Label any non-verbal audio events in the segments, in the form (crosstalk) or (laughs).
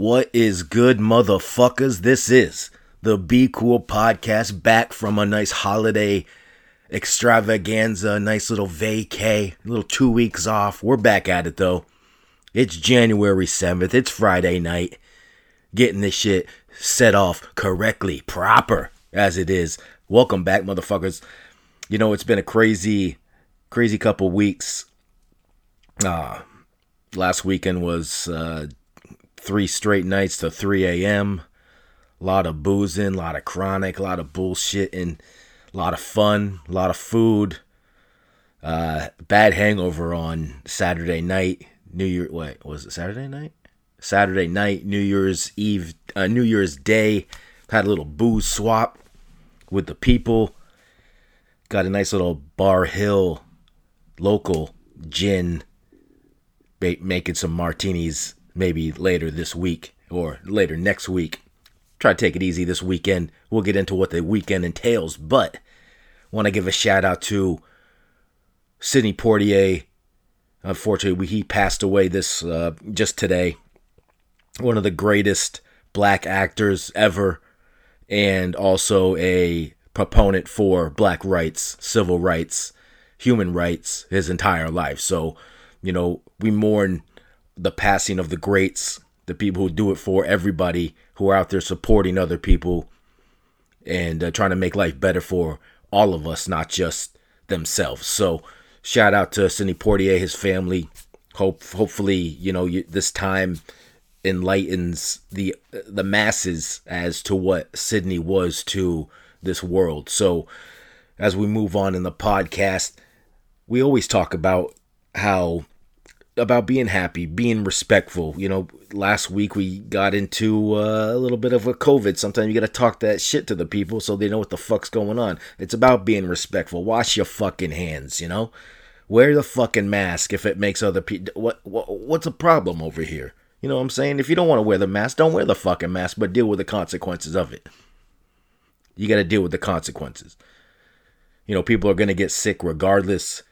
What is good, motherfuckers? This is the Be Cool podcast back from a nice holiday extravaganza, nice little vacay, little two weeks off. We're back at it though. It's January 7th, it's Friday night. Getting this shit set off correctly, proper as it is. Welcome back, motherfuckers. You know, it's been a crazy, crazy couple weeks. Uh, last weekend was uh, three straight nights to 3 a.m. A lot of boozing, a lot of chronic, a lot of bullshit, and a lot of fun, a lot of food. Uh, bad hangover on Saturday night. New Year, what was it? Saturday night? Saturday night, New Year's Eve, uh, New Year's Day. Had a little booze swap with the people. Got a nice little Barr Hill local gin. Making some martinis maybe later this week or later next week. Try to take it easy this weekend. We'll get into what the weekend entails, but want to give a shout out to Sidney Poitier. Unfortunately, he passed away this uh, just today. One of the greatest black actors ever, and also a proponent for black rights, civil rights, human rights his entire life. So, you know, we mourn the passing of the greats, the people who do it for everybody, who are out there supporting other people and uh, trying to make life better for all of us, not just themselves. So, shout out to Sidney Poitier, his family. Hope, hopefully, you know, you, this time enlightens the the masses as to what Sidney was to this world. So, as we move on in the podcast, we always talk about how about being happy, being respectful. You know, last week we got into uh, a little bit of a COVID. Sometimes you got to talk that shit to the people so they know what the fuck's going on. It's about being respectful. Wash your fucking hands, you know? Wear the fucking mask if it makes other people. What, what What's the problem over here? You know what I'm saying? If you don't want to wear the mask, don't wear the fucking mask, but deal with the consequences of it. You got to deal with the consequences. You know, people are going to get sick regardless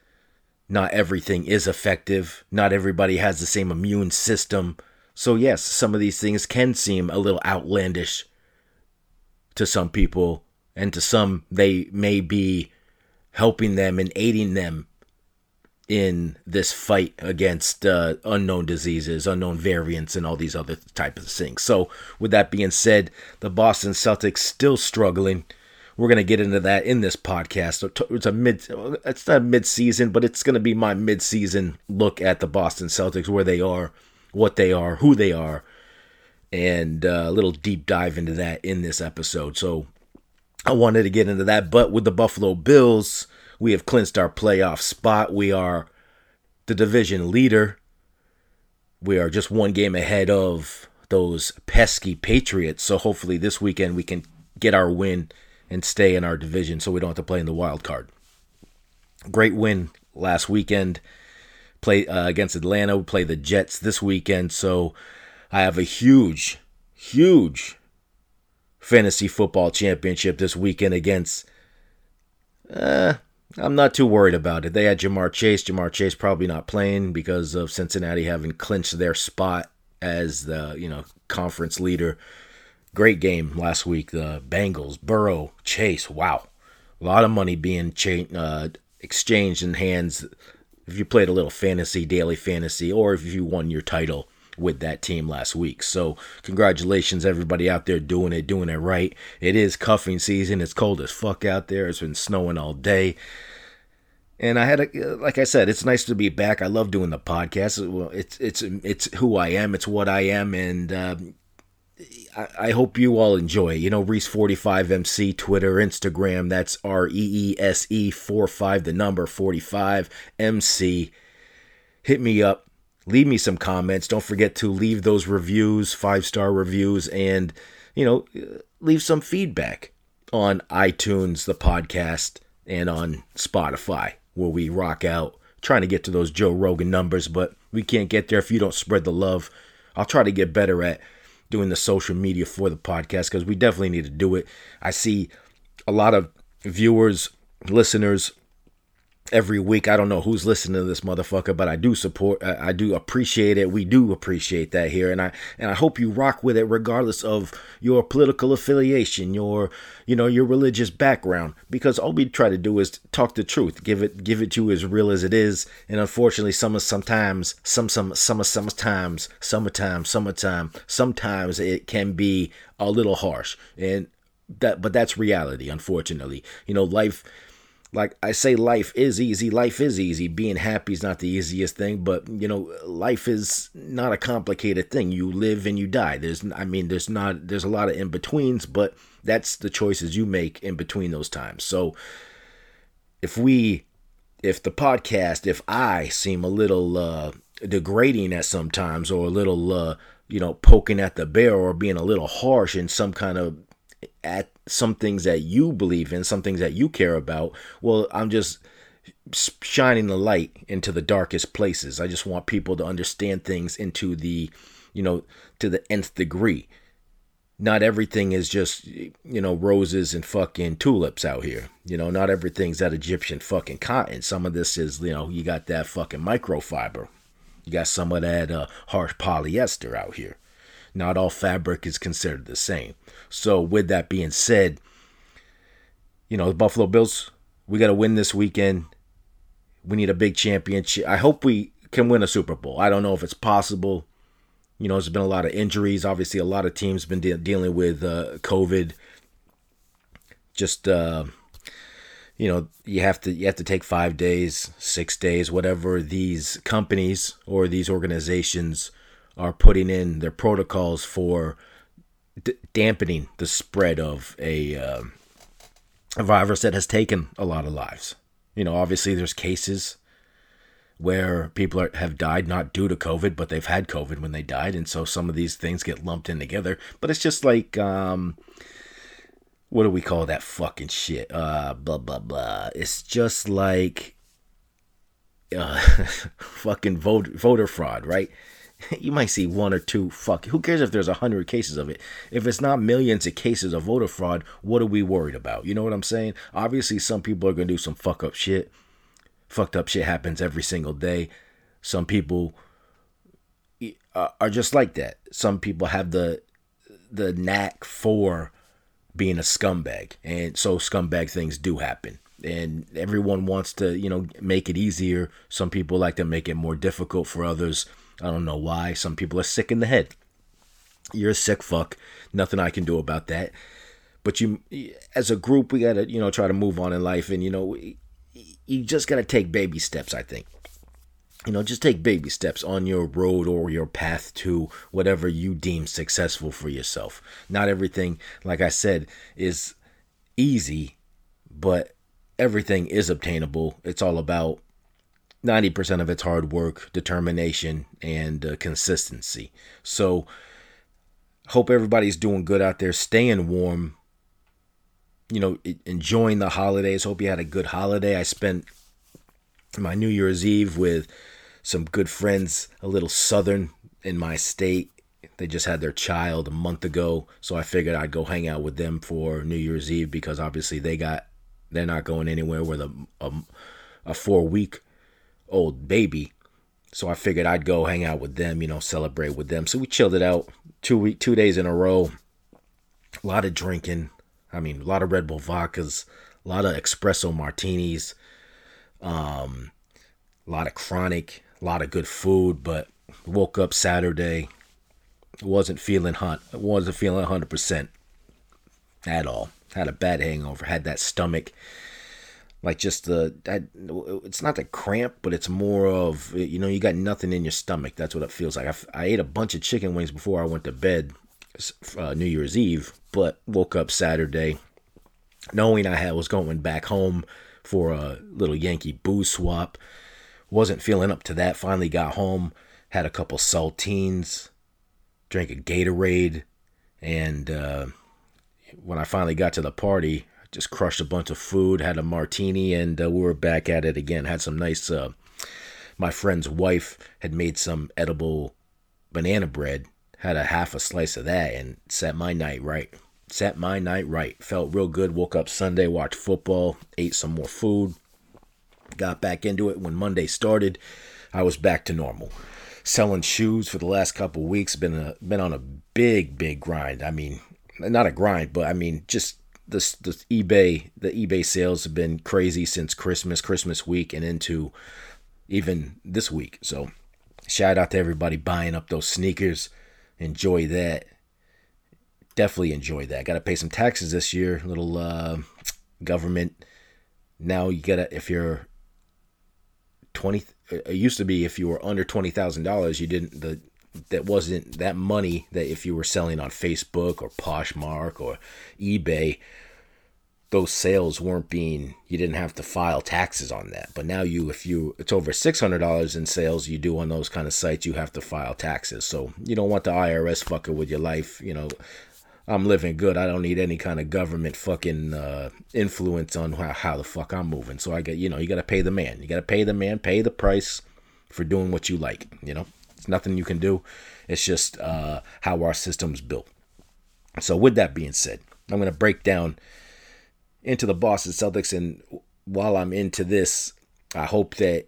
not everything is effective. Not everybody has the same immune system. So, yes, some of these things can seem a little outlandish to some people, and to some, they may be helping them and aiding them in this fight against uh, unknown diseases, unknown variants, and all these other types of things. So, with that being said, the Boston Celtics still struggling. We're going to get into that in this podcast. It's a mid, it's not mid season, but it's going to be my mid season look at the Boston Celtics, where they are, what they are, who they are, and uh, a little deep dive into that in this episode. So I wanted to get into that, but with the Buffalo Bills, we have clinched our playoff spot. We are the division leader. We are just one game ahead of those pesky Patriots. So hopefully this weekend we can get our win and stay in our division so we don't have to play in the wild card. Great win last weekend. Play uh, against Atlanta. We play the Jets this weekend, so I have a huge, huge fantasy football championship this weekend against. Uh, I'm not too worried about it. They had Ja'Marr Chase. Ja'Marr Chase probably not playing because of Cincinnati having clinched their spot as the you know conference leader Great game last week. The Bengals, Burrow, Chase. Wow, a lot of money being cha- uh, exchanged in hands. If you played a little fantasy, daily fantasy, or if you won your title with that team last week. So, congratulations, everybody out there doing it, doing it right. It is cuffing season. It's cold as fuck out there. It's been snowing all day. And I had a, like I said, it's nice to be back. I love doing the podcast. It's it's it's who I am. It's what I am, and um, I, hope you all enjoy. You know, Reese45MC, Twitter, Instagram. That's R E E S E 45, the number 45 MC. Hit me up. Leave me some comments. Don't forget to leave those reviews, five star reviews, and, you know, leave some feedback on iTunes, the podcast, and on Spotify, where we rock out trying to get to those Joe Rogan numbers, but we can't get there if you don't spread the love. I'll try to get better at doing the social media for the podcast because we definitely need to do it. I see a lot of viewers, listeners every week. I don't know who's listening to this motherfucker, but I do support. I do appreciate it. We do appreciate that here, and I and I hope you rock with it regardless of your political affiliation, your you know your religious background, because all we try to do is talk the truth, give it give it to you as real as it is. And unfortunately, some sometimes some some some sometimes summertime summertime sometimes it can be a little harsh, and that but that's reality. Unfortunately, you know life like I say, life is easy. Life is easy. Being happy is not the easiest thing, but you know, life is not a complicated thing. You live and you die. There's, I mean, there's not, there's a lot of in betweens, but that's the choices you make in between those times. So if we, if the podcast, if I seem a little uh, degrading at sometimes or a little, uh, you know, poking at the bear or being a little harsh in some kind of at some things that you believe in, some things that you care about, well, I'm just shining the light into the darkest places. I just want people to understand things into the, you know, to the nth degree. Not everything is just, you know, roses and fucking tulips out here. You know, not everything's that Egyptian fucking cotton. Some of this is, you know, you got that fucking microfiber. You got some of that uh, harsh polyester out here. Not all fabric is considered the same. So, with that being said, you know, the Buffalo Bills, we got to win this weekend. We need a big championship. I hope we can win a Super Bowl. I don't know if it's possible. You know, there's been a lot of injuries. Obviously, a lot of teams been de- dealing with uh, COVID. Just uh, you know, you have to you have to take five days, six days, whatever these companies or these organizations are putting in their protocols for d- dampening the spread of a, uh, a virus that has taken a lot of lives. You know, obviously, there's cases where people are, have died not due to COVID, but they've had COVID when they died, and so some of these things get lumped in together. But it's just like, um, what do we call that fucking shit? Uh, blah blah blah. It's just like, uh, (laughs) fucking vote, voter fraud, right? (laughs) you might see one or two fuck who cares if there's a hundred cases of it? If it's not millions of cases of voter fraud what are we worried about? You know what i'm saying? Obviously some people are gonna do some fuck up shit. Fucked up shit happens every single day. Some people uh, are just like that. Some people have the the knack for being a scumbag and so scumbag things do happen. And everyone wants to you know make it easier. Some people like to make it more difficult for others I don't know why. Some people are sick in the head. You're a sick fuck. Nothing I can do about that. But you, as a group, we gotta, you know, try to move on in life, and you know, you just gotta take baby steps. I think. You know, just take baby steps on your road or your path to whatever you deem successful for yourself. Not everything, like I said, is easy, but everything is obtainable. It's all about 90% of it's hard work, determination, and uh, consistency. So, hope everybody's doing good out there, staying warm, you know, enjoying the holidays. Hope you had a good holiday. I spent my New Year's Eve with some good friends, a little southern in my state. They just had their child a month ago, so I figured I'd go hang out with them for New Year's Eve because obviously they got they're not going anywhere with a a, a four week old baby. So I figured I'd go hang out with them, you know, celebrate with them. So we chilled it out two week, two days in a row. A lot of drinking. I mean, a lot of Red Bull vodkas, a lot of espresso martinis, um, a lot of chronic, a lot of good food. But woke up Saturday, wasn't feeling hot. wasn't feeling 100% at all. Had a bad hangover. Had that stomach like just the that it's not the cramp but it's more of you know you got nothing in your stomach. That's what it feels like. I, I ate a bunch of chicken wings before i went to bed uh, new year's eve but woke up saturday knowing i had was going back home for a little yankee booze swap. Wasn't feeling up to that. Finally got home had a couple saltines drank a gatorade and uh, when i finally got to the party just crushed a bunch of food, had a martini, and uh, we were back at it again. Had some nice. Uh, my friend's wife had made some edible banana bread. Had a half a slice of that and set my night right. Set my night right. Felt real good. Woke up Sunday, watched football, ate some more food. Got back into it when Monday started. I was back to normal. Selling shoes for the last couple weeks. Been a been on a big big grind. I mean, not a grind, but I mean just the the eBay the eBay sales have been crazy since Christmas, Christmas week, and into even this week. So shout out to everybody buying up those sneakers. Enjoy that. Definitely enjoy that. Got to pay some taxes this year. Little uh, government. Now you gotta if you're twenty. It used to be if you were under twenty thousand dollars, you didn't the that wasn't that money that if you were selling on Facebook or Poshmark or eBay, those sales weren't being you didn't have to file taxes on that. But now you if you it's over six hundred dollars in sales you do on those kind of sites, you have to file taxes. So you don't want the IRS fucking with your life, you know. I'm living good. I don't need any kind of government fucking uh, influence on how, how the fuck I'm moving. So I get, you know, you got to pay the man. You got to pay the man, pay the price for doing what you like, you know? Nothing you can do. It's just uh, how our system's built. So, with that being said, I'm going to break down into the Boston Celtics. And while I'm into this, I hope that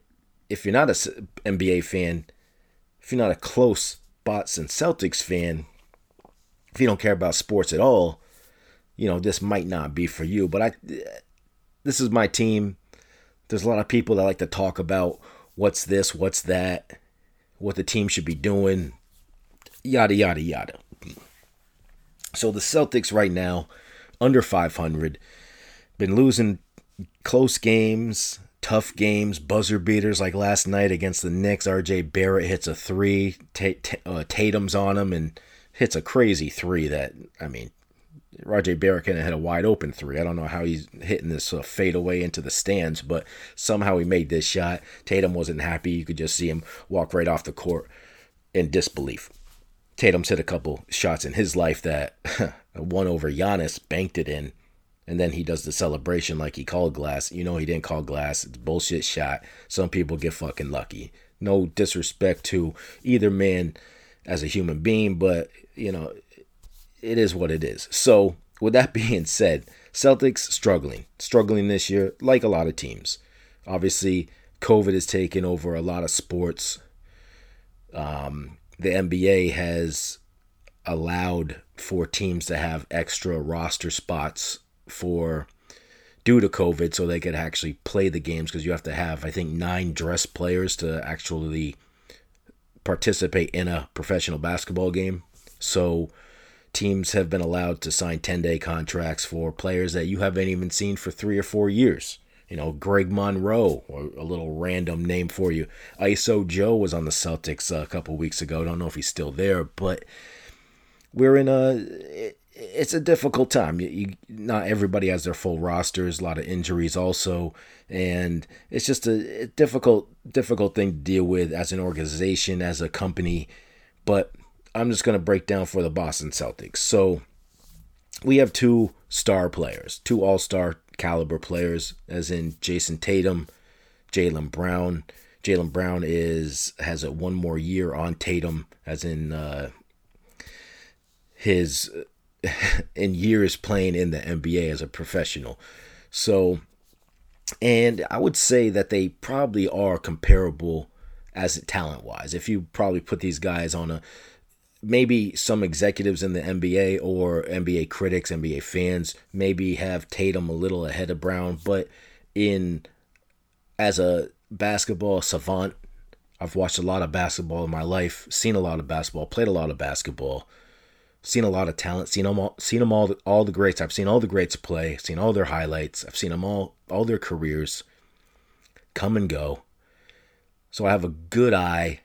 if you're not an NBA fan, if you're not a close Boston Celtics fan, if you don't care about sports at all, you know, this might not be for you. But I, this is my team. There's a lot of people that like to talk about what's this, what's that what the team should be doing, yada, yada, yada. So the Celtics right now, under 500, been losing close games, tough games, buzzer beaters like last night against the Knicks. RJ Barrett hits a three, uh, Tatum's on him and hits a crazy three that, I mean, Kind of had a wide open three. I don't know how he's hitting this uh, fade away into the stands, but somehow he made this shot. Tatum wasn't happy. You could just see him walk right off the court in disbelief. Tatum's hit a couple shots in his life that (laughs) one over Giannis banked it in, and then he does the celebration like he called glass. You know he didn't call glass. It's bullshit shot. Some people get fucking lucky. No disrespect to either man as a human being, but you know it is what it is. So, with that (laughs) being said, Celtics struggling, struggling this year, like a lot of teams. Obviously, COVID has taken over a lot of sports. Um, the NBA has allowed for teams to have extra roster spots for due to COVID, so they could actually play the games because you have to have, I think, nine dress players to actually participate in a professional basketball game. So teams have been allowed to sign 10 day contracts for players that you haven't even seen for three or four years. You know, Greg Monroe, or a little random name for you. ISO Joe was on the Celtics uh, a couple weeks ago. Don't know if he's still there, but we're in a. It's a difficult time. You, you, not everybody has their full rosters. A lot of injuries also, and it's just a difficult, difficult thing to deal with as an organization, as a company. But I'm just going to break down for the Boston Celtics. So we have two star players, two all star caliber players, as in Jayson Tatum, Jaylen Brown. Jaylen Brown is has a one more year on Tatum, as in uh, his (laughs) in years playing in the NBA as a professional. So, and I would say that they probably are comparable as talent wise. If you probably put these guys on a maybe some executives in the NBA or NBA critics, NBA fans maybe have Tatum a little ahead of Brown, but in as a basketball savant, I've watched a lot of basketball in my life, seen a lot of basketball, played a lot of basketball, seen a lot of talent, seen them all, seen them all, all the greats. I've seen all the greats play, seen all their highlights. I've seen them all, all their careers come and go. So I have a good eye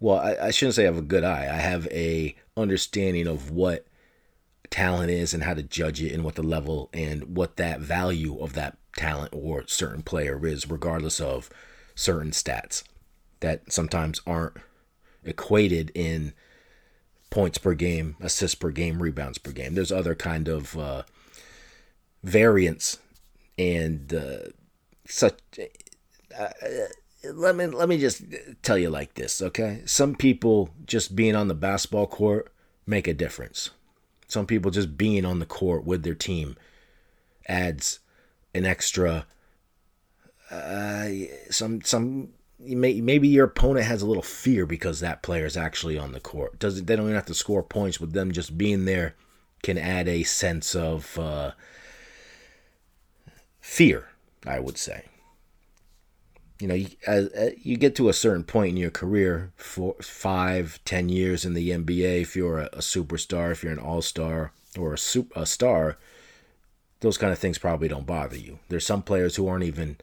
well, I, I shouldn't say I have a good eye. I have a understanding of what talent is and how to judge it and what the level and what that value of that talent or certain player is, regardless of certain stats that sometimes aren't equated in points per game, assists per game, rebounds per game. There's other kind of uh, variance and uh, such. Uh, let me let me just tell you like this, okay? Some people just being on the basketball court make a difference. Some people just being on the court with their team adds an extra uh, some some may, maybe your opponent has a little fear because that player is actually on the court. Doesn't they don't even have to score points, but them just being there can add a sense of uh, fear. I would say. You know, you, as, uh, you get to a certain point in your career, four, five, ten years in the NBA. If you're a, a superstar, if you're an all star or a, super, a star, those kind of things probably don't bother you. There's some players who aren't even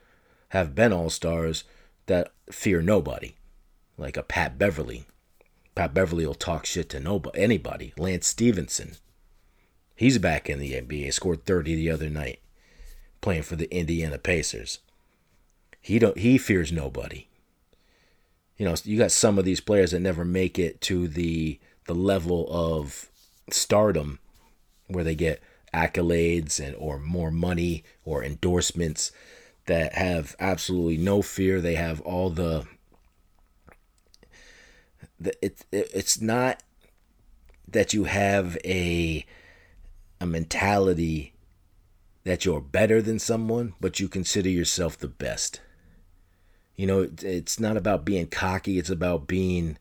have been all stars that fear nobody, like a Pat Beverley. Pat Beverley will talk shit to nobody, anybody. Lance Stephenson, he's back in the NBA. Scored 30 the other night, playing for the Indiana Pacers. He don't. He fears nobody. You know, you got some of these players that never make it to the the level of stardom where they get accolades and or more money or endorsements that have absolutely no fear. They have all the, the it, it it's not that you have a a mentality that you're better than someone, but you consider yourself the best. You know, it, it's not about being cocky, it's about being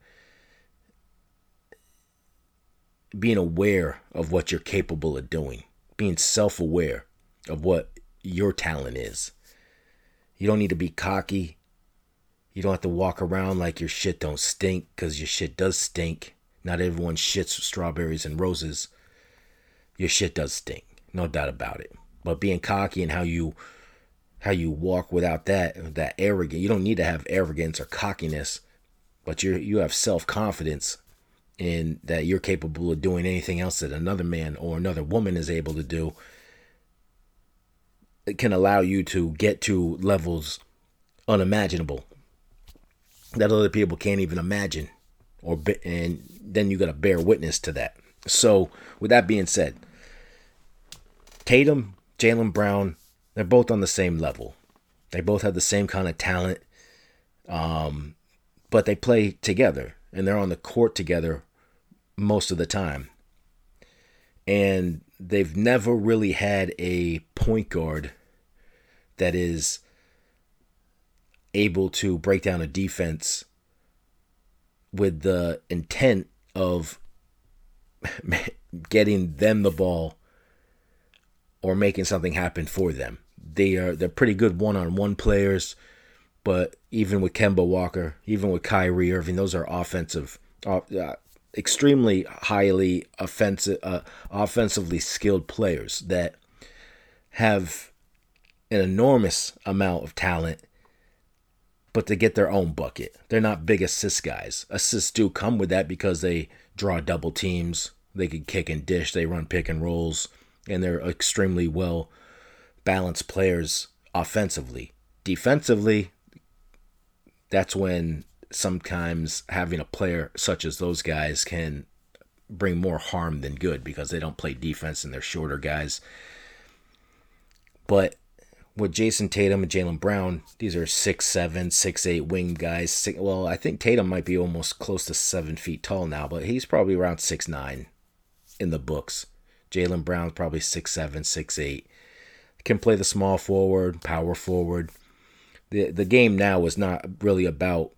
being aware of what you're capable of doing, being self-aware of what your talent is. You don't need to be cocky. You don't have to walk around like your shit don't stink because your shit does stink. Not everyone shits strawberries and roses. Your shit does stink, no doubt about it. But being cocky and how you how you walk without that that arrogance. You don't need to have arrogance or cockiness, but you you have self confidence in that you're capable of doing anything else that another man or another woman is able to do it can allow you to get to levels unimaginable that other people can't even imagine or be, and then you got to bear witness to that so with that being said tatum Jaylen brown they're both on the same level they both have the same kind of talent um, but they play together and they're on the court together most of the time and they've never really had a point guard that is able to break down a defense with the intent of (laughs) getting them the ball or making something happen for them. They are they're pretty good one-on-one players, but even with Kemba Walker, even with Kyrie Irving, those are offensive uh, extremely highly offensive, uh, offensively skilled players that have an enormous amount of talent, but to get their own bucket. They're not big assist guys. Assists do come with that because they draw double teams, they can kick and dish, they run pick and rolls, and they're extremely well balanced players offensively. Defensively, that's when sometimes having a player such as those guys can bring more harm than good because they don't play defense and they're shorter guys. But with Jayson Tatum and Jaylen Brown, these are six seven, six eight wing guys. Six, well, I think Tatum might be almost close to seven feet tall now, but he's probably around six nine in the books. Jaylen Brown's probably six seven, six eight. Can play the small forward, power forward. The the game now is not really about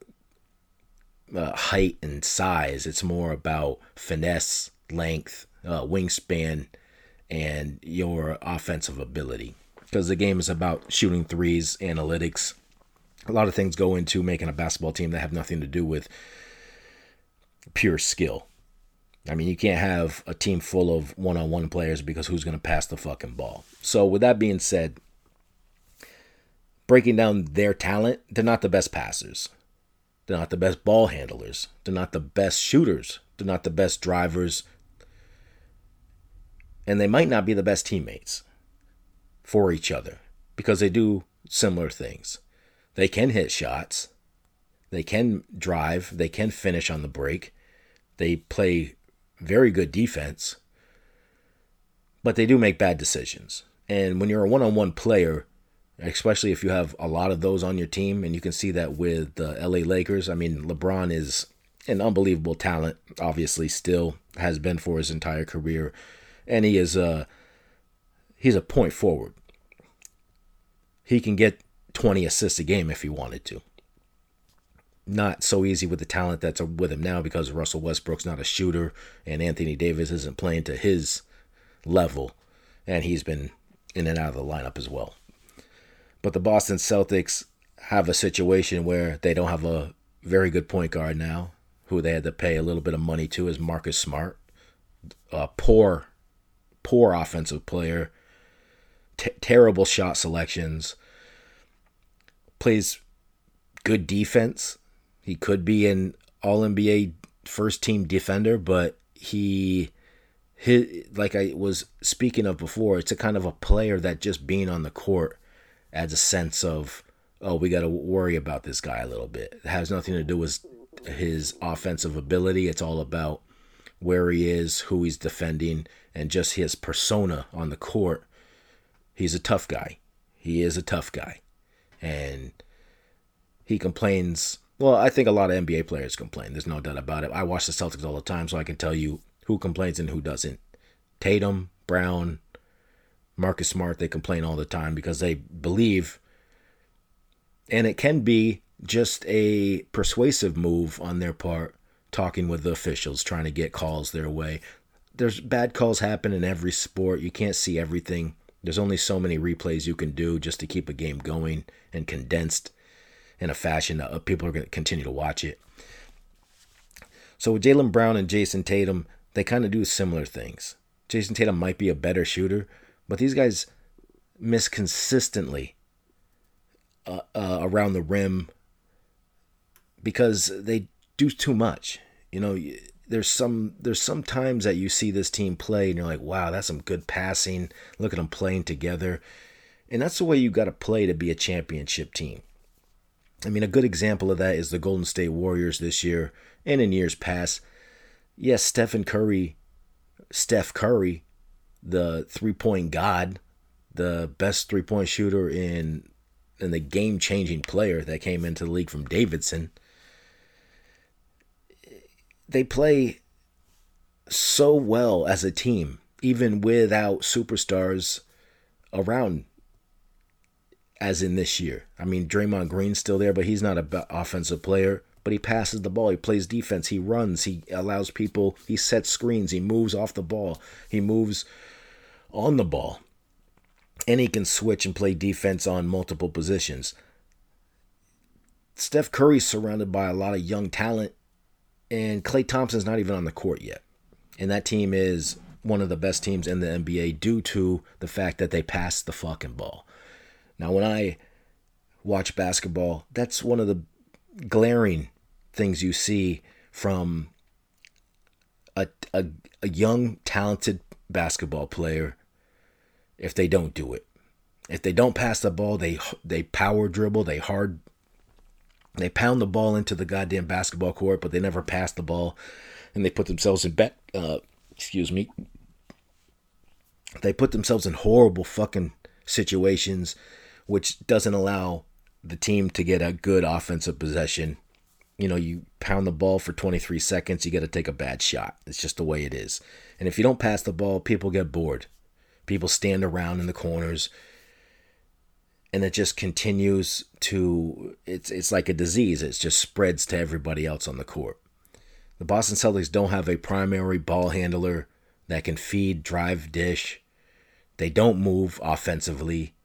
uh, height and size. It's more about finesse, length, uh, wingspan, and your offensive ability. Because the game is about shooting threes, analytics. A lot of things go into making a basketball team that have nothing to do with pure skill. I mean, you can't have a team full of one on one players because who's going to pass the fucking ball? So, with that being said, breaking down their talent, they're not the best passers. They're not the best ball handlers. They're not the best shooters. They're not the best drivers. And they might not be the best teammates for each other because they do similar things. They can hit shots, they can drive, they can finish on the break, they play very good defense, but they do make bad decisions. And when you're a one on one player, especially if you have a lot of those on your team, and you can see that with the LA Lakers. I mean, LeBron is an unbelievable talent, obviously, still has been for his entire career, and he is a he's a point forward. He can get 20 assists a game if he wanted to. Not so easy with the talent that's with him now because Russell Westbrook's not a shooter and Anthony Davis isn't playing to his level, and he's been in and out of the lineup as well. But the Boston Celtics have a situation where they don't have a very good point guard now, who they had to pay a little bit of money to, is Marcus Smart. A poor, poor offensive player, T- terrible shot selections, plays good defense. He could be an All NBA first team defender, but he, he, like I was speaking of before, it's a kind of a player that just being on the court adds a sense of, oh, we got to worry about this guy a little bit. It has nothing to do with his offensive ability. It's all about where he is, who he's defending, and just his persona on the court. He's a tough guy. He is a tough guy. And he complains. Well, I think a lot of NBA players complain. There's no doubt about it. I watch the Celtics all the time, so I can tell you who complains and who doesn't. Tatum, Brown, Marcus Smart, they complain all the time because they believe, and it can be just a persuasive move on their part, talking with the officials, trying to get calls their way. There's bad calls happen in every sport. You can't see everything. There's only so many replays you can do just to keep a game going and condensed in a fashion that people are going to continue to watch it. So with Jaylen Brown and Jayson Tatum, they kind of do similar things. Jayson Tatum might be a better shooter, but these guys miss consistently uh, uh, around the rim because they do too much. You know, there's some there's some times that you see this team play and you're like, wow, that's some good passing. Look at them playing together, and that's the way you got to play to be a championship team. I mean, a good example of that is the Golden State Warriors this year and in years past. Yes, Stephen Curry, Steph Curry the three point god, the best three point shooter in and the game changing player that came into the league from Davidson. They play so well as a team, even without superstars around as in this year. I mean, Draymond Green's still there, but he's not an offensive player. But he passes the ball, he plays defense, he runs, he allows people, he sets screens, he moves off the ball, he moves on the ball. And he can switch and play defense on multiple positions. Steph Curry's surrounded by a lot of young talent, and Klay Thompson's not even on the court yet. And that team is one of the best teams in the NBA due to the fact that they pass the fucking ball. Now, when I watch basketball, that's one of the glaring things you see from a, a, a young, talented basketball player if they don't do it. If they don't pass the ball, they they power dribble, they hard they pound the ball into the goddamn basketball court, but they never pass the ball and they put themselves in bet uh, excuse me. They put themselves in horrible fucking situations which doesn't allow the team to get a good offensive possession. You know, you pound the ball for 23 seconds, you got to take a bad shot. It's just the way it is. And if you don't pass the ball, people get bored. People stand around in the corners and it just continues to it's it's like a disease. It just spreads to everybody else on the court. The Boston Celtics don't have a primary ball handler that can feed, drive, dish. They don't move offensively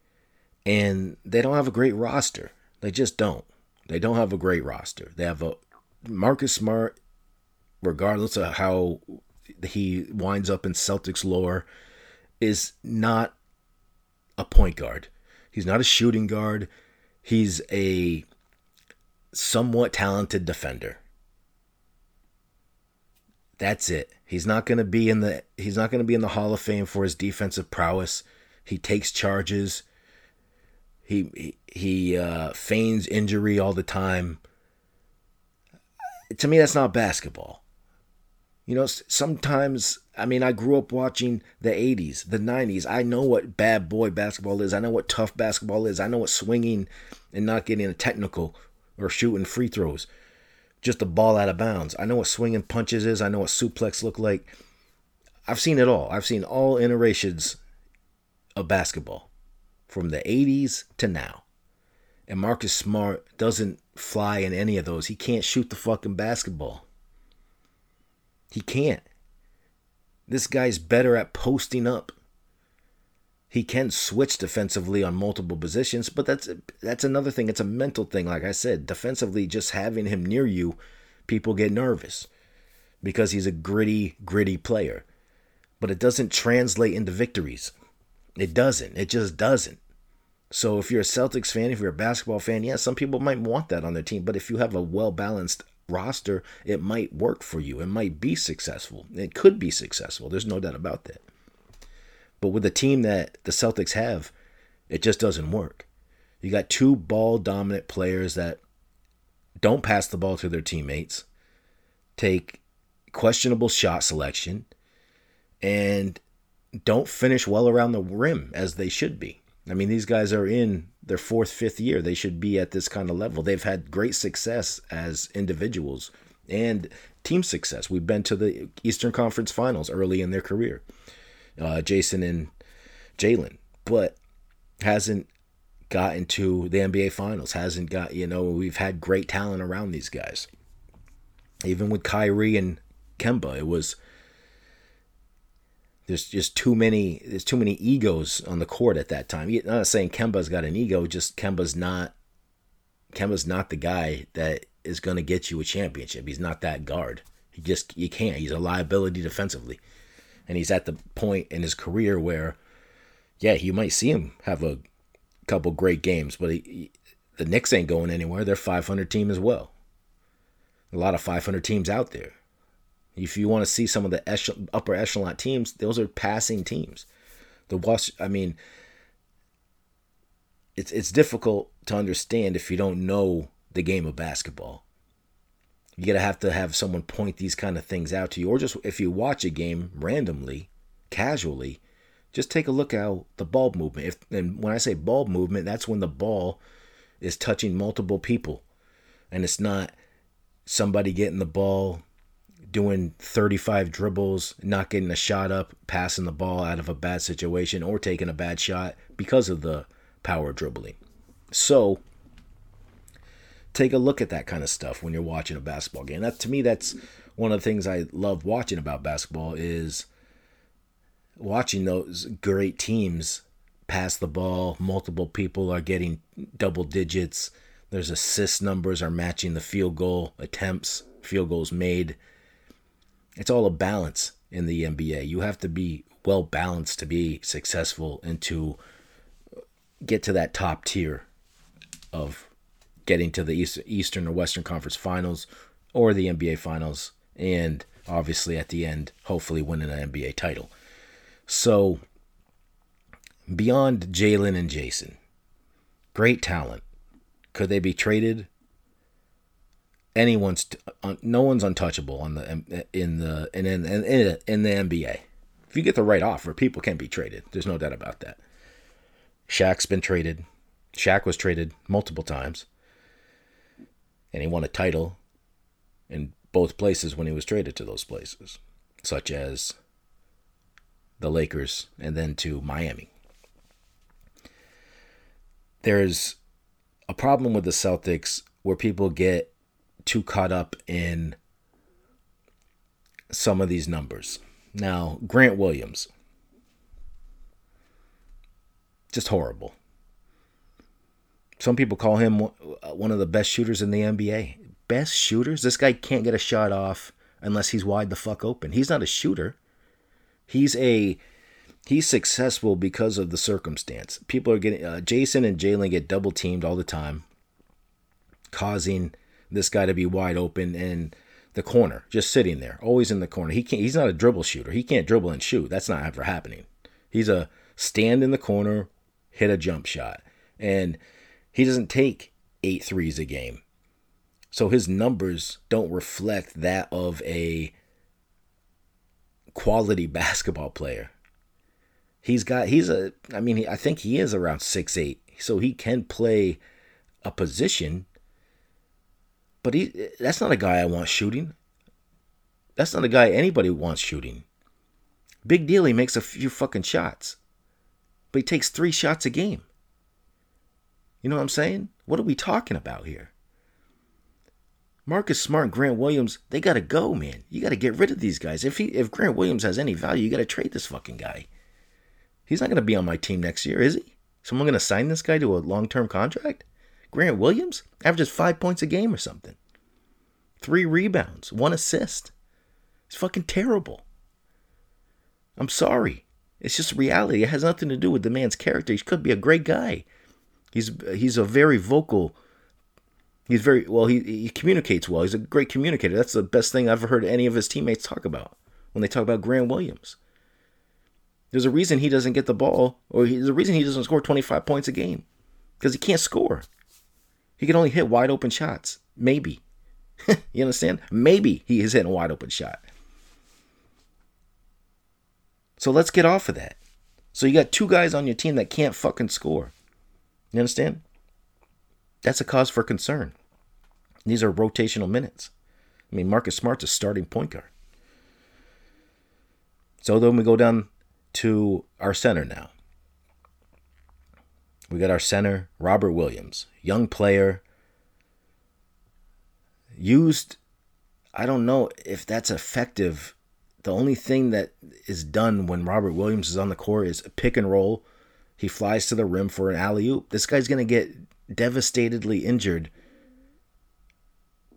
and they don't have a great roster. They just don't. They don't have a great roster. They have a Marcus Smart regardless of how he winds up in Celtics lore is not a point guard. He's not a shooting guard. He's a somewhat talented defender. That's it. He's not going to be in the he's not going to be in the Hall of Fame for his defensive prowess. He takes charges. He he, uh, feigns injury all the time. To me, that's not basketball. You know, sometimes I mean, I grew up watching the 80s, the 90s. I know what bad boy basketball is. I know what tough basketball is. I know what swinging and not getting a technical or shooting free throws, just a ball out of bounds. I know what swinging punches is. I know what suplex look like. I've seen it all. I've seen all iterations of basketball from the 80s to now. And Marcus Smart doesn't fly in any of those. He can't shoot the fucking basketball. He can't. This guy's better at posting up. He can switch defensively on multiple positions, but that's that's another thing. It's a mental thing. Like I said, defensively, just having him near you, people get nervous because he's a gritty, gritty player. But it doesn't translate into victories. It doesn't. It just doesn't. So if you're a Celtics fan, if you're a basketball fan, yeah, some people might want that on their team. But if you have a well balanced roster, it might work for you. It might be successful. It could be successful. There's no doubt about that. But with the team that the Celtics have, it just doesn't work. You got two ball dominant players that don't pass the ball to their teammates, take questionable shot selection, and don't finish well around the rim as they should be. I mean, these guys are in their fourth, fifth year. They should be at this kind of level. They've had great success as individuals and team success. We've been to the Eastern Conference Finals early in their career, uh, Jayson and Jaylen, but hasn't gotten to the NBA Finals. Hasn't got, you know, we've had great talent around these guys. Even with Kyrie and Kemba, it was there's just too many there's too many egos on the court at that time. I'm not saying Kemba's got an ego, just Kemba's not Kemba's not the guy that is going to get you a championship. He's not that guard. He just you can't. He's a liability defensively. And he's at the point in his career where yeah, you might see him have a couple great games, but he, the Knicks ain't going anywhere. They're 500 team as well. A lot of 500 teams out there. If you want to see some of the upper echelon teams, those are passing teams. The watch, I mean, it's it's difficult to understand if you don't know the game of basketball. You gotta have to have someone point these kind of things out to you, or just if you watch a game randomly, casually, just take a look at the ball movement. If and when I say ball movement, that's when the ball is touching multiple people, and it's not somebody getting the ball doing 35 dribbles, not getting a shot up, passing the ball out of a bad situation, or taking a bad shot because of the power dribbling. So, take a look at that kind of stuff when you're watching a basketball game. That to me, that's one of the things I love watching about basketball is watching those great teams pass the ball. Multiple people are getting double digits. There's assist numbers are matching the field goal attempts, field goals made it's all a balance in the NBA. You have to be well balanced to be successful and to get to that top tier of getting to the Eastern or Western Conference Finals or the NBA Finals, and obviously at the end, hopefully winning an NBA title. So, beyond Jaylen and Jayson, great talent. Could they be traded? Anyone's uh, no one's untouchable on the uh, in the in in, in in the NBA. If you get the right offer, people can be traded. There's no doubt about that. Shaq's been traded. Shaq was traded multiple times. And he won a title in both places when he was traded to those places, such as the Lakers and then to Miami. There's a problem with the Celtics where people get too caught up in some of these numbers. Now, Grant Williams, just horrible. Some people call him one of the best shooters in the NBA. Best shooters? This guy can't get a shot off unless he's wide the fuck open. He's not a shooter. He's a he's successful because of the circumstance. People are getting uh, Jayson and Jaylen get double teamed all the time, causing this guy to be wide open in the corner, just sitting there, always in the corner. He can't. He's not a dribble shooter. He can't dribble and shoot. That's not ever happening. He's a stand in the corner, hit a jump shot, and he doesn't take eight threes a game. So his numbers don't reflect that of a quality (laughs) basketball player. He's got he's a I mean I think he is around six eight, so he can play a position but he that's not a guy I want shooting. That's not a guy anybody wants shooting. Big deal, he makes a few fucking shots. But he takes three shots a game. You know what I'm saying? What are we talking about here? Marcus Smart Grant Williams, they gotta go, man. You gotta get rid of these guys. If he if Grant Williams has any value, you gotta trade this fucking guy. He's not gonna be on my team next year, is he? Someone gonna sign this guy to a long term contract? Grant Williams averages five points a game or something. Three rebounds, one assist. It's fucking terrible. I'm sorry. It's just reality. It has nothing to do with the man's character. He could be a great guy. He's he's a very vocal He's very well. He he communicates well. He's a great communicator. That's the best thing I've ever heard any of his teammates talk about when they talk about Grant Williams. There's a reason he doesn't get the ball, or there's a reason he doesn't score 25 points a game because he can't score. He can only hit wide open shots. Maybe. (laughs) you understand? Maybe he is hitting a wide open shot. So let's get off of that. So you got two guys on your team that can't fucking score. You understand? That's a cause for concern. These are rotational minutes. I mean, Marcus Smart's a starting point guard. So then we go down to our center now. We got our center, Robert Williams, young player. Used, I don't know if that's effective. The only thing that is done when Robert Williams is on the court is a pick and roll. He flies to the rim for an alley oop. This guy's going to get devastatedly injured,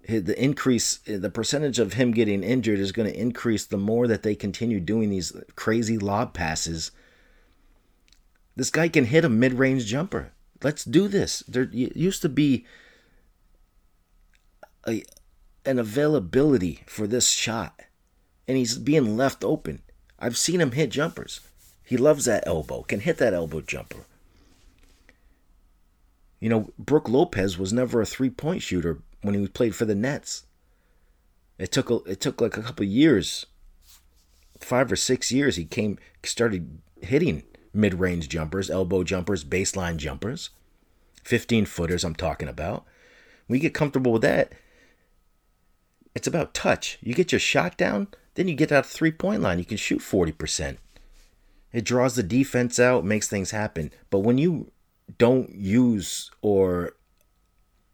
the increase, the percentage of him getting injured is going to increase the more that they continue doing these crazy lob passes. This guy can hit a mid range jumper. Let's do this. There used to be a, an availability for this shot, and he's being left open. I've seen him hit jumpers. He loves that elbow, can hit that elbow jumper. You know, Brook Lopez was never a three point shooter when he played for the Nets. It took a, it took like a couple years, five or six years. He came started hitting mid range jumpers, elbow jumpers, baseline jumpers, fifteen footers. I'm talking about. When you get comfortable with that, it's about touch. You get your shot down, then you get out of three point line. You can shoot forty percent. It draws the defense out, makes things happen. But when you don't use or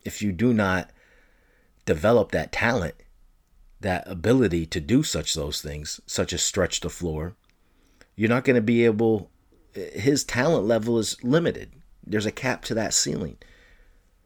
if you do not develop that talent, that ability to do such those things, such as stretch the floor, you're not going to be able his talent level is limited. There's a cap to that ceiling.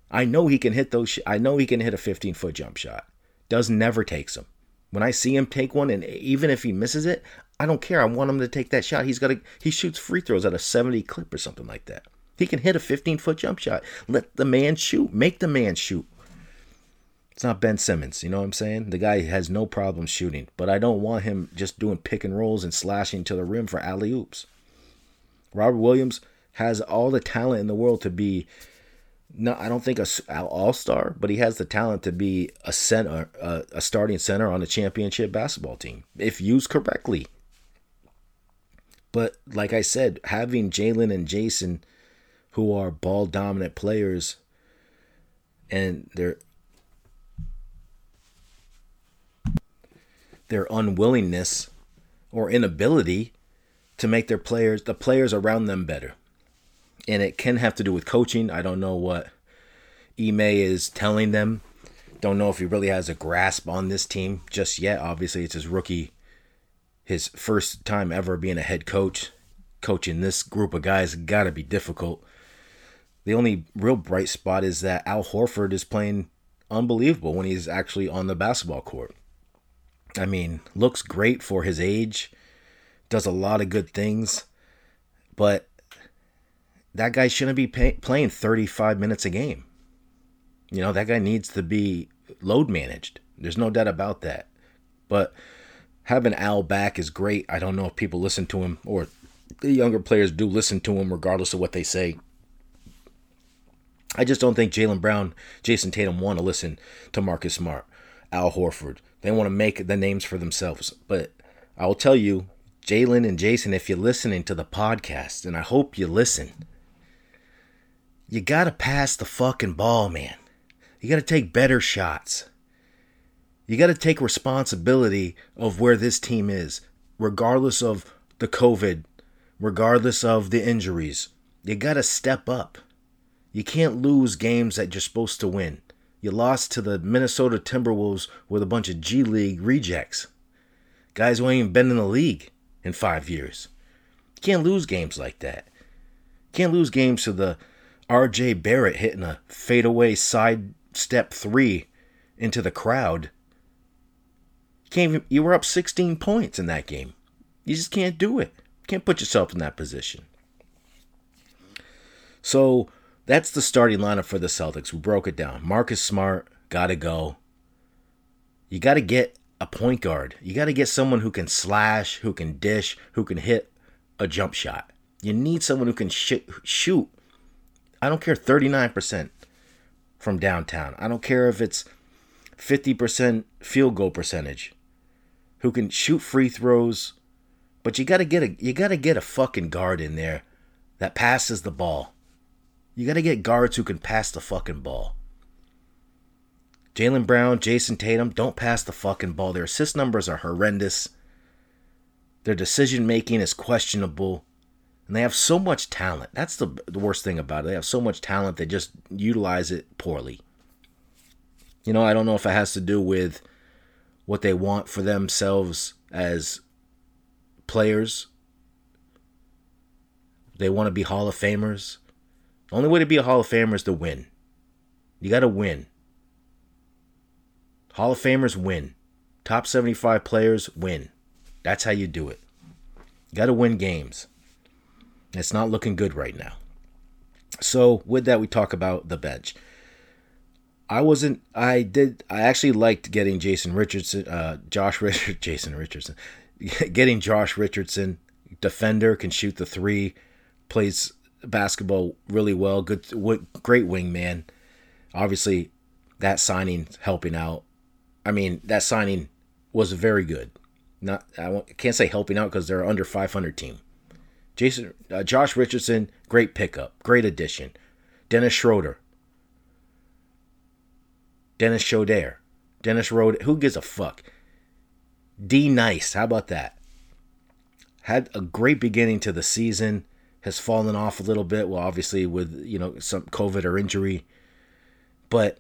I know he can hit those I know he can hit a 15-foot jump shot. Does never takes him. When I see him take one and even if he misses it, I don't care. I want him to take that shot. He's got a he shoots free throws at a 70 clip or something like that. He can hit a 15 foot jump shot. Let the man shoot. Make the man shoot. It's not Ben Simmons, you know what I'm saying? The guy has no problem shooting, but I don't want him just doing pick and rolls and slashing to the rim for alley oops. Robert Williams has all the talent in the world to be no, I don't think a all star, but he has the talent to be a center, a, a starting center on a championship basketball team if used correctly. But like I said, having Jaylen and Jayson, who are ball dominant players and their their unwillingness or inability to make their players the players around them better. And it can have to do with coaching. I don't know what Ime is telling them. Don't know if he really has a grasp on this team just yet. Obviously, it's his rookie, his first time ever being a head coach. Coaching this group of guys got to be difficult. The only real bright spot is that Al Horford is playing unbelievable when he's actually on the basketball court. I mean, looks great for his age, does a lot of good things, but that guy shouldn't be pay- playing 35 minutes a game. You know, that guy needs to be load managed. There's no doubt about that. But having Al back is great. I don't know if people listen to him or the younger players do listen to him regardless of what they say. I just don't think Jaylen Brown, Jayson Tatum want to listen to Marcus Smart, Al Horford. They want to make the names for themselves. But I will tell you, Jaylen and Jayson, if you're listening to the podcast, and I hope you listen, you got to pass the fucking ball, man. You got to take better shots. You got to take responsibility of where this team is, regardless of the COVID, regardless of the injuries. You got to step up. You can't lose games that you're supposed to win. You lost to the Minnesota Timberwolves with a bunch of G League rejects. Guys who ain't even been in the league in five years. Can't lose games like that. Can't lose games to the RJ Barrett hitting a fadeaway side step three into the crowd. Can't even, you were up 16 points in that game. You just can't do it. Can't put yourself in that position. So that's the starting lineup for the Celtics. We broke it down. Marcus Smart, gotta go. You gotta get a point guard. You gotta get someone who can slash, who can dish, who can hit a jump shot. You need someone who can sh- shoot. I don't care 39% from downtown. I don't care if it's 50% field goal percentage. Who can shoot free throws. But you gotta get a you gotta get a fucking guard in there that passes the ball. You got to get guards who can pass the fucking ball. Jaylen Brown, Jayson Tatum, don't pass the fucking ball. Their assist numbers are horrendous. Their decision making is questionable. And they have so much talent. That's the, the worst thing about it. They have so much talent, they just utilize it poorly. You know, I don't know if it has to do with what they want for themselves as players. They want to be Hall of Famers. The only way to be a Hall of Famer is to win. You got to win. Hall of Famers win. Top 75 players win. That's how you do it. You got to win games. It's not looking good right now. So, with that, we talk about the bench. I wasn't. I did. I actually liked getting Jason Richardson, uh, Josh Richard, (laughs) Jason Richardson, (laughs) getting Josh Richardson, defender, can shoot the three, plays basketball really well. Good, great wingman. Obviously, that signing helping out. I mean, that signing was very good. Not I can't say helping out because they're under 500 team. Jason, uh, Josh Richardson, great pickup, great addition. Dennis Schroeder, Dennis Schroeder, Dennis Schroeder. Who gives a fuck? D Nice, how about that? Had a great beginning to the season has fallen off a little bit. Well, obviously with you know some COVID or injury, but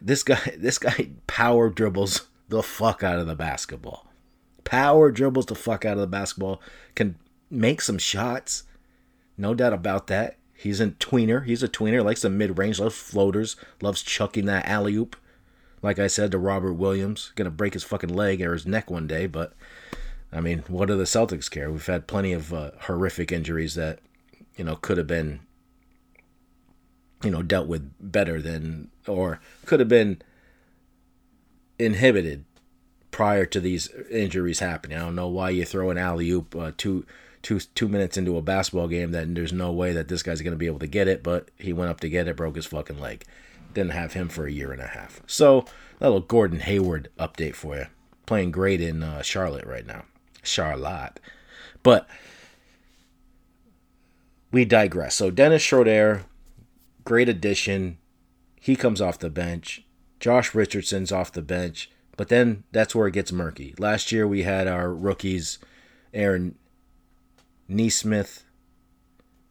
this guy (laughs) this guy power dribbles the fuck out of the basketball. Power dribbles the fuck out of the basketball. Can make some shots, no doubt about that. He's a tweener. He's a tweener. Likes the mid range. Loves floaters. Loves chucking that alley oop. Like I said to Robert Williams, gonna break his fucking leg or his neck one day, but I mean, what do the Celtics care? We've had plenty of uh, horrific injuries that, you know, could have been, you know, dealt with better than, or could have been inhibited prior to these injuries happening. I don't know why you throw an alley oop uh, two, two, two minutes into a basketball game that there's no way that this guy's going to be able to get it, but he went up to get it, broke his fucking leg. Didn't have him for a year and a half. So, little Gordon Hayward update for you. Playing great in uh, Charlotte right now. Charlotte. But we digress. So Dennis Schroeder, great addition. He comes off the bench. Josh Richardson's off the bench. But then that's where it gets murky. Last year we had our rookies, Aaron Nesmith.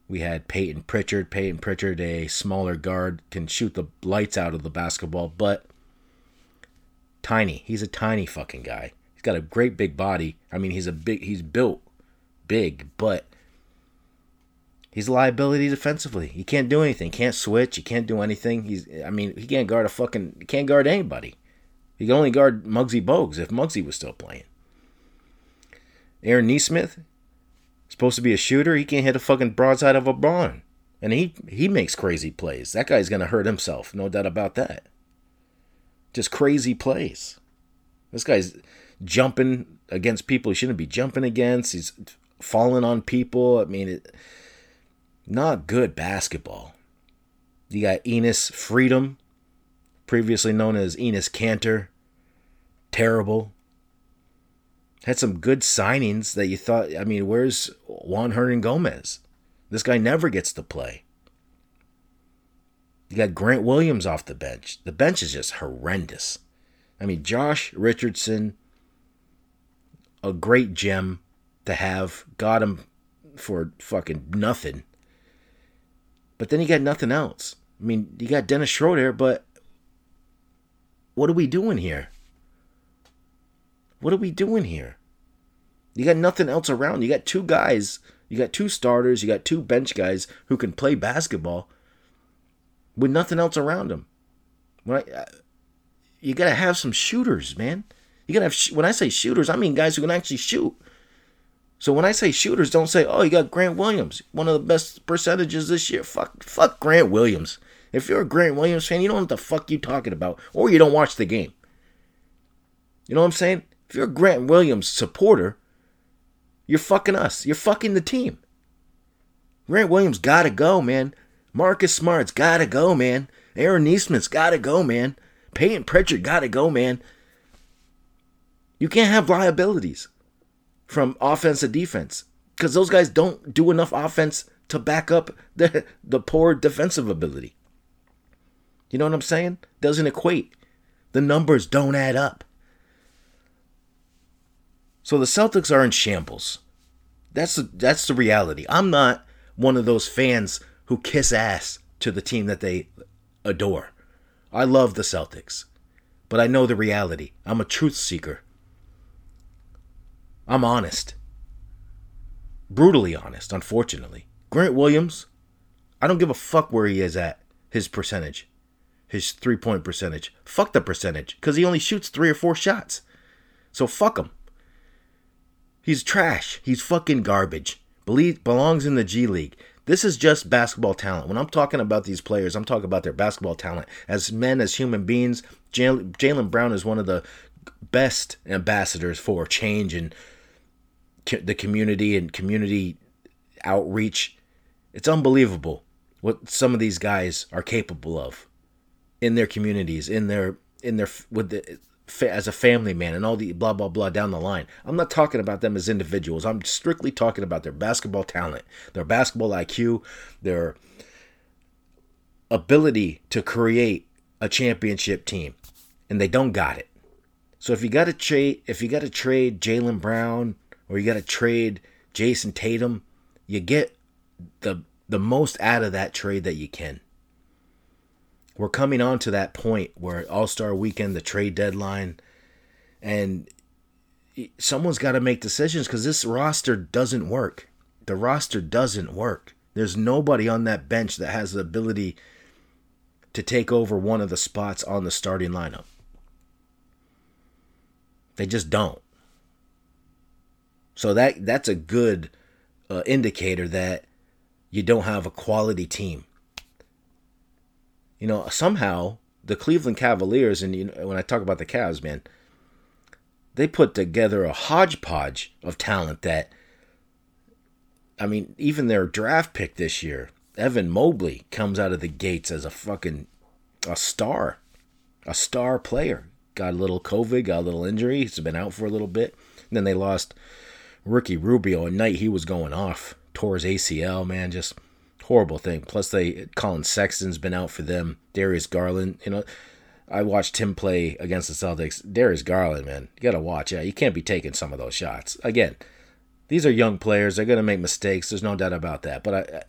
We had Payton Pritchard. Payton Pritchard, a smaller guard, can shoot the lights out of the basketball, but tiny. He's a tiny fucking guy. He's got a great big body. I mean, he's a big he's built big, but he's a liability defensively. He can't do anything. Can't switch. He can't do anything. He's I mean, he can't guard a fucking he can't guard anybody. He can only guard Muggsy Bogues if Muggsy was still playing. Aaron Nesmith, supposed to be a shooter, he can't hit a fucking broadside of a barn. And he he makes crazy plays. That guy's gonna hurt himself, no doubt about that. Just crazy plays. This guy's jumping against people he shouldn't be jumping against. He's falling on people. I mean, it, not good basketball. You got Enes Freedom, previously known as Enes Kanter. Terrible. Had some good signings that you thought, I mean, where's Juan Hernangomez? This guy never gets to play. You got Grant Williams off the bench. The bench is just horrendous. I mean, Josh Richardson, a great gem to have. Got him for fucking nothing. But then you got nothing else. I mean, you got Dennis Schroeder, but what are we doing here? What are we doing here? You got nothing else around. You got two guys. You got two starters. You got two bench guys who can play basketball with nothing else around them. Right? You got to have some shooters, man. You got to have. When I say shooters, I mean guys who can actually shoot. So when I say shooters, don't say, "Oh, you got Grant Williams, one of the best percentages this year." Fuck, fuck Grant Williams. If you're a Grant Williams fan, you don't know what the fuck you talking about, or you don't watch the game. You know what I'm saying? If you're a Grant Williams supporter, you're fucking us. You're fucking the team. Grant Williams gotta go, man. Marcus Smart's gotta go, man. Aaron Nesmith's gotta go, man. Payton Pritchard gotta go, man. You can't have liabilities from offense to defense because those guys don't do enough offense to back up the, the poor defensive ability. You know what I'm saying? Doesn't equate. The numbers don't add up. So the Celtics are in shambles. That's the, that's the reality. I'm not one of those fans who kiss ass to the team that they adore. I love the Celtics, but I know the reality. I'm a truth seeker. I'm honest. Brutally honest, unfortunately. Grant Williams, I don't give a fuck where he is at, his percentage, his three point percentage. Fuck the percentage, because he only shoots three or four shots. So fuck him. He's trash. He's fucking garbage. Believe, belongs in the G League. This is just basketball talent. When I'm talking about these players, I'm talking about their basketball talent. As men, as human beings, Jaylen Brown is one of the best ambassadors for change and the community and community outreach. It's unbelievable what some of these guys are capable of in their communities, in their in their with the as a family man and all the blah blah blah down the line. I'm not talking about them as individuals. I'm strictly talking about their basketball talent, their basketball IQ, their ability to create a championship team, and they don't got it. So if you got to trade, if you got to trade Jaylen Brown or you got to trade Jayson Tatum, you get the the most out of that trade that you can we're coming on to that point where All Star Weekend, the trade deadline, and someone's got to make decisions because this roster doesn't work. The roster doesn't work. There's nobody on that bench that has the ability to take over one of the spots on the starting lineup. They just don't. So that that's a good uh, indicator that you don't have a quality team you know, somehow the Cleveland Cavaliers, and you know, when I talk about the Cavs, man, they put together a hodgepodge of talent that, I mean, even their draft pick this year, Evan Mobley, comes out of the gates as a fucking a star, a star player. Got a little COVID, got a little injury. He's been out for a little bit. And then they lost Ricky Rubio. At night, he was going off, tore his ACL, man. Just horrible thing. Plus, they Collin Sexton's been out for them. Darius Garland, you know, I watched him play against the Celtics. Darius Garland, man, you gotta watch. Yeah, you can't be taking some of those shots. Again, these are young players. They're gonna make mistakes. There's no doubt about that. But I,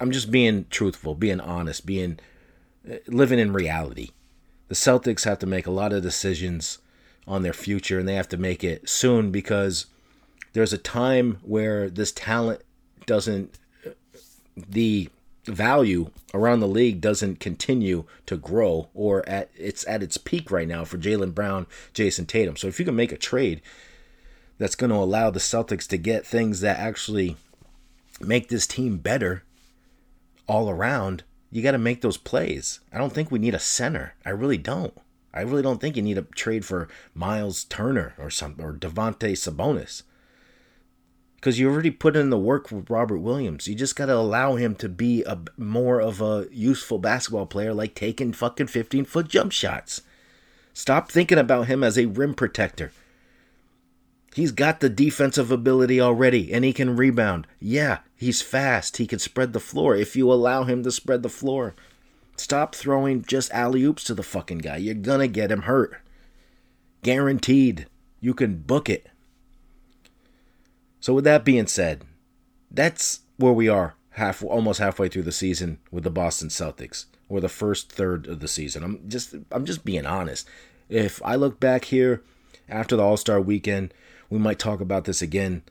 I'm just being truthful, being honest, being uh, living in reality. The Celtics have to make a lot of decisions on their future, and they have to make it soon because there's a time where this talent doesn't the value around the league doesn't continue to grow or at it's at its peak right now for Jaylen Brown, Jayson Tatum. So if you can make a trade that's going to allow the Celtics to get things that actually make this team better all around, you got to make those plays. I don't think we need a center. I really don't. I really don't think you need a trade for Miles Turner or some or Domantas Sabonis because you already put in the work with Robert Williams. You just got to allow him to be a more of a useful basketball player, like taking fucking 15 foot jump shots. Stop thinking about him as a rim protector. He's got the defensive ability already and he can rebound. Yeah, he's fast. He can spread the floor if you allow him to spread the floor. Stop throwing just alley oops to the fucking guy. You're gonna get him hurt. Guaranteed. You can book it. So, with that being said, that's where we are half almost halfway through the season with the Boston Celtics or the first third of the season. I'm just I'm just being honest. If I look back here after the All-Star weekend, we might talk about this again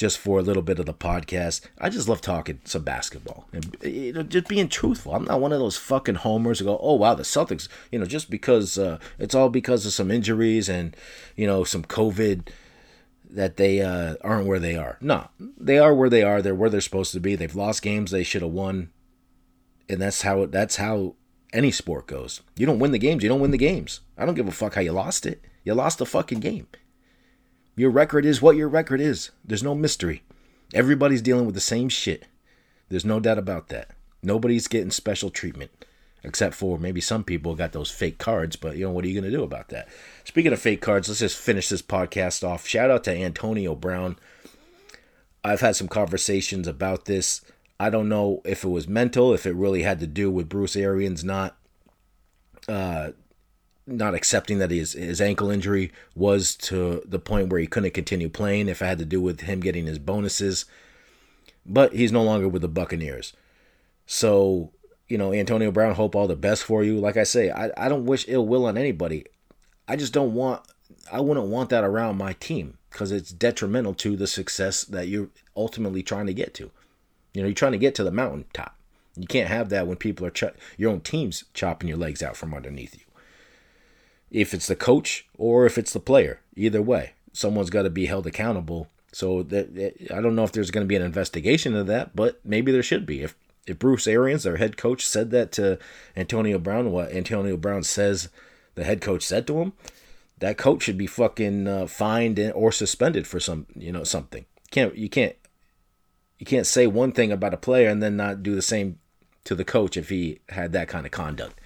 just for a little bit of the podcast. I just love talking some basketball and you know, just being truthful. I'm not one of those fucking homers who go, "Oh wow, the Celtics," you know, just because uh, it's all because of some injuries and you know some COVID that they uh, aren't where they are. No, they are where they are. They're where they're supposed to be. They've lost games they should have won, and that's how that's how any sport goes. You don't win the games. You don't win the games. I don't give a fuck how you lost it. You lost the fucking game. Your record is what your record is. There's no mystery. Everybody's dealing with the same shit. There's no doubt about that. Nobody's getting special treatment. Except for maybe some people got those fake cards, but you know, what are you going to do about that? Speaking of fake cards, let's just finish this podcast off. Shout out to Antonio Brown. I've had some conversations about this. I don't know if it was mental, if it really had to do with Bruce Arians not uh, not accepting that his his ankle injury was to the point where he couldn't continue playing. If it had to do with him getting his bonuses, but he's no longer with the Buccaneers. So you know, Antonio Brown, hope all the best for you. Like I say, I, I don't wish ill will on anybody. I just don't want I wouldn't want that around my team because it's detrimental to the success that you're ultimately trying to get to. You know, you're trying to get to the mountaintop. You can't have that when people are your own team's chopping your legs out from underneath you if it's the coach or if it's the player. Either way, someone's got to be held accountable. So that I don't know if there's going to be an investigation of that, but maybe there should be. If if Bruce Arians, their head coach, said that to Antonio Brown, what Antonio Brown says the head coach said to him, that coach should be fucking uh, fined or suspended for some, you know, something. Can't you can't you can't say one thing about a player and then not do the same to the coach if he had that kind of conduct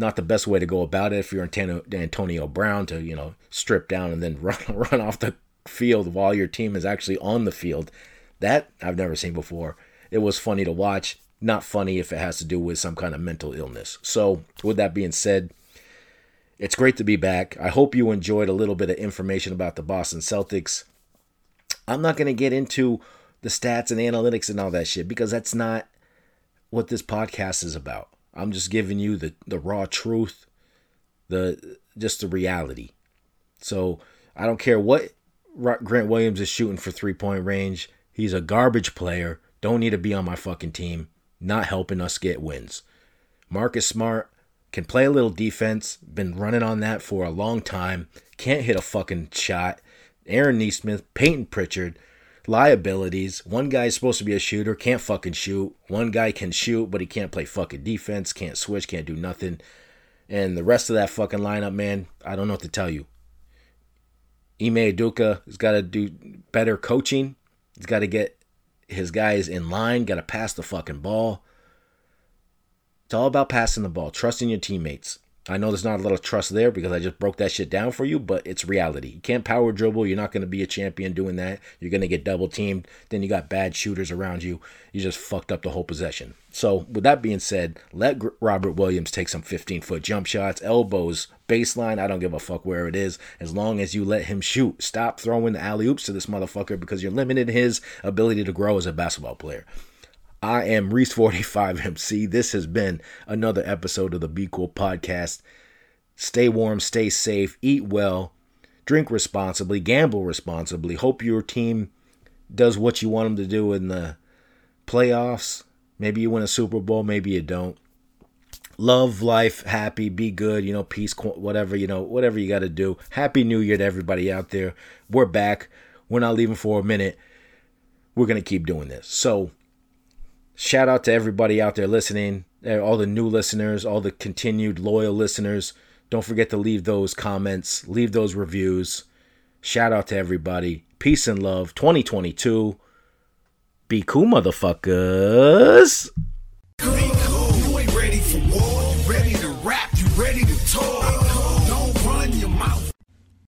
not the best way to go about it if you're Antonio Brown to, you know, strip down and then (laughs) run run off the field while your team is actually on the field. That I've never seen before. It was funny to watch, not funny if it has to do with some kind of mental illness. So, with that being said, it's great to be back. I hope you enjoyed a little bit of information about the Boston Celtics. I'm not going to get into the stats and analytics and all that shit because that's not what this podcast is about. I'm just giving you the, the raw truth, the just the reality. So I don't care what Grant Williams is shooting for three point range. He's a garbage player. Don't need to be on my fucking team. Not helping us get wins. Marcus Smart can play a little defense. Been running on that for a long time. Can't hit a fucking shot. Aaron Nesmith, Payton Pritchard, liabilities. One guy's supposed to be a shooter, can't fucking shoot. One guy can shoot, but he can't play fucking defense, can't switch, can't do nothing. And the rest of that fucking lineup, man, I don't know what to tell you. Ime Udoka has got to do better coaching. He's got to get his guys in line, got to pass the fucking ball. It's all about passing the ball, trusting your teammates. I know there's not a lot of trust there because I just broke that shit down for you, but it's reality. You can't power dribble. You're not going to be a champion doing that. You're going to get double teamed. Then you got bad shooters around you. You just fucked up the whole possession. So, with that being said, let Robert Williams take some 15 foot jump shots, elbows, baseline. I don't give a fuck where it is as long as you let him shoot. Stop throwing the alley oops to this motherfucker because you're limiting his ability to grow as a basketball player. I am Reese45MC. This has been another episode of the Be Cool podcast. Stay warm, stay safe, eat well, drink responsibly, gamble responsibly. Hope your team does what you want them to do in the playoffs. Maybe you win a Super Bowl, maybe you don't. Love life, happy, be good, you know, peace, whatever, you know, whatever you got to do. Happy New Year to everybody out there. We're back. We're not leaving for a minute. We're going to keep doing this. So, Shout out to everybody out there listening, eh, all the new listeners, all the continued loyal listeners. Don't forget to leave those comments, leave those reviews. Shout out to everybody. Peace and love. 2022. Be cool, motherfuckers.